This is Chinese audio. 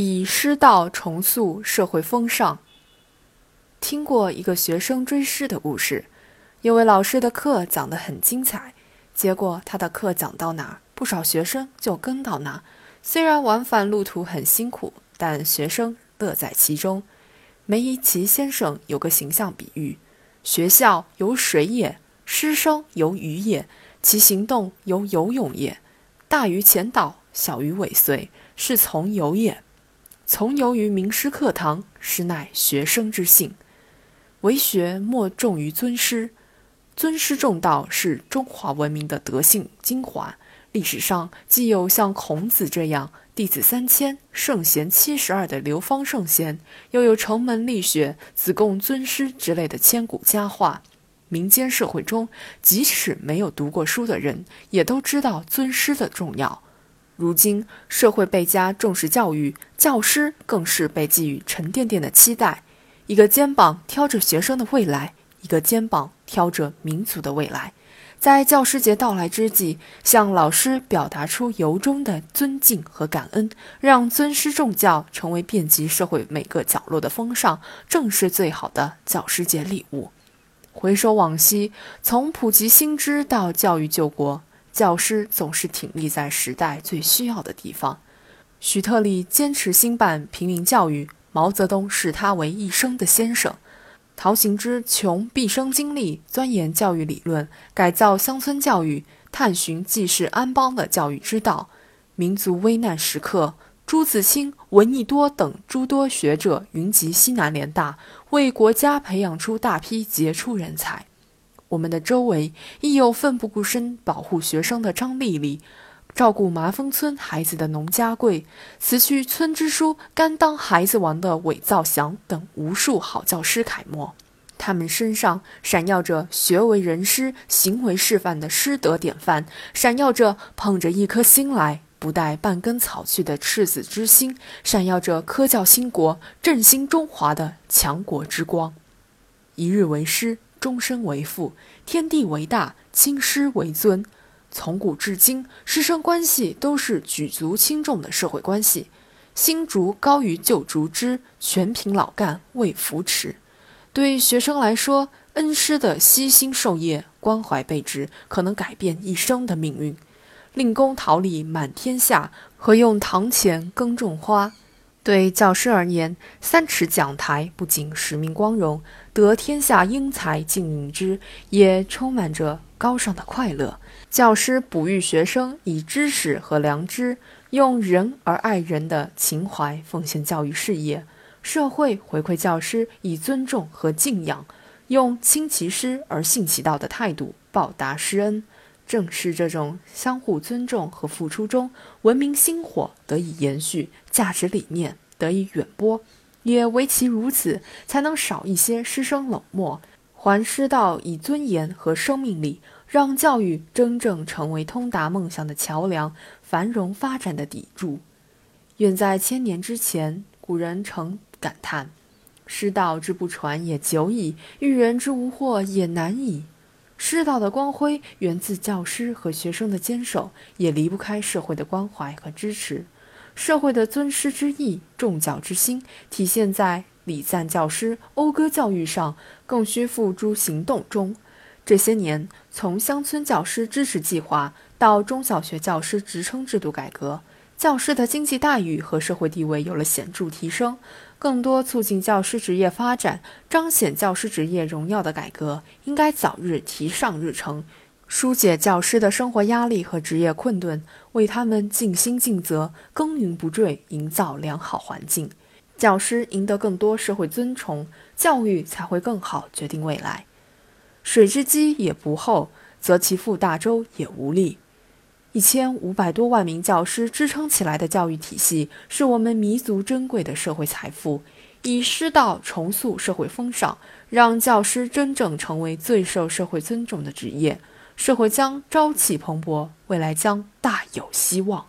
以师道重塑社会风尚。听过一个学生追师的故事，有位老师的课讲得很精彩，结果他的课讲到哪，不少学生就跟到哪。虽然往返路途很辛苦，但学生乐在其中。梅贻琦先生有个形象比喻：学校有水也，师生有鱼也，其行动有游泳也。大于前导，小于尾随，是从游也。从游于名师课堂，实乃学生之幸。为学莫重于尊师，尊师重道是中华文明的德性精华。历史上既有像孔子这样弟子三千、圣贤七十二的流芳圣贤，又有程门立雪、子贡尊师之类的千古佳话。民间社会中，即使没有读过书的人，也都知道尊师的重要。如今社会倍加重视教育，教师更是被寄予沉甸甸的期待。一个肩膀挑着学生的未来，一个肩膀挑着民族的未来。在教师节到来之际，向老师表达出由衷的尊敬和感恩，让尊师重教成为遍及社会每个角落的风尚，正是最好的教师节礼物。回首往昔，从普及新知到教育救国。教师总是挺立在时代最需要的地方。许特立坚持兴办平民教育，毛泽东视他为一生的先生。陶行知穷毕生精力钻研教育理论，改造乡村教育，探寻济世安邦的教育之道。民族危难时刻，朱自清、闻一多等诸多学者云集西南联大，为国家培养出大批杰出人才。我们的周围亦有奋不顾身保护学生的张丽丽，照顾麻风村孩子的农家贵，辞去村支书甘当孩子王的韦造祥等无数好教师楷模，他们身上闪耀着学为人师、行为示范的师德典范，闪耀着捧着一颗心来不带半根草去的赤子之心，闪耀着科教兴国、振兴中华的强国之光。一日为师。终身为父，天地为大，亲师为尊。从古至今，师生关系都是举足轻重的社会关系。新竹高于旧竹枝，全凭老干为扶持。对学生来说，恩师的悉心授业、关怀备至，可能改变一生的命运。令公桃李满天下，何用堂前耕种花？对教师而言，三尺讲台不仅使命光荣，得天下英才尽之，也充满着高尚的快乐。教师哺育学生以知识和良知，用仁而爱人的情怀奉献教育事业；社会回馈教师以尊重和敬仰，用亲其师而信其道的态度报答师恩。正是这种相互尊重和付出中，文明薪火得以延续，价值理念得以远播。也唯其如此，才能少一些师生冷漠，还师道以尊严和生命力，让教育真正成为通达梦想的桥梁，繁荣发展的砥柱。远在千年之前，古人曾感叹：“师道之不传也久矣，育人之无惑也难矣。”师道的光辉源自教师和学生的坚守，也离不开社会的关怀和支持。社会的尊师之意、重教之心，体现在礼赞教师、讴歌教育上，更需付诸行动中。这些年，从乡村教师支持计划到中小学教师职称制度改革。教师的经济待遇和社会地位有了显著提升，更多促进教师职业发展、彰显教师职业荣耀的改革应该早日提上日程，疏解教师的生活压力和职业困顿，为他们尽心尽责、耕耘不坠营造良好环境。教师赢得更多社会尊崇，教育才会更好决定未来。水之积也不厚，则其覆大舟也无力。一千五百多万名教师支撑起来的教育体系，是我们弥足珍贵的社会财富。以师道重塑社会风尚，让教师真正成为最受社会尊重的职业，社会将朝气蓬勃，未来将大有希望。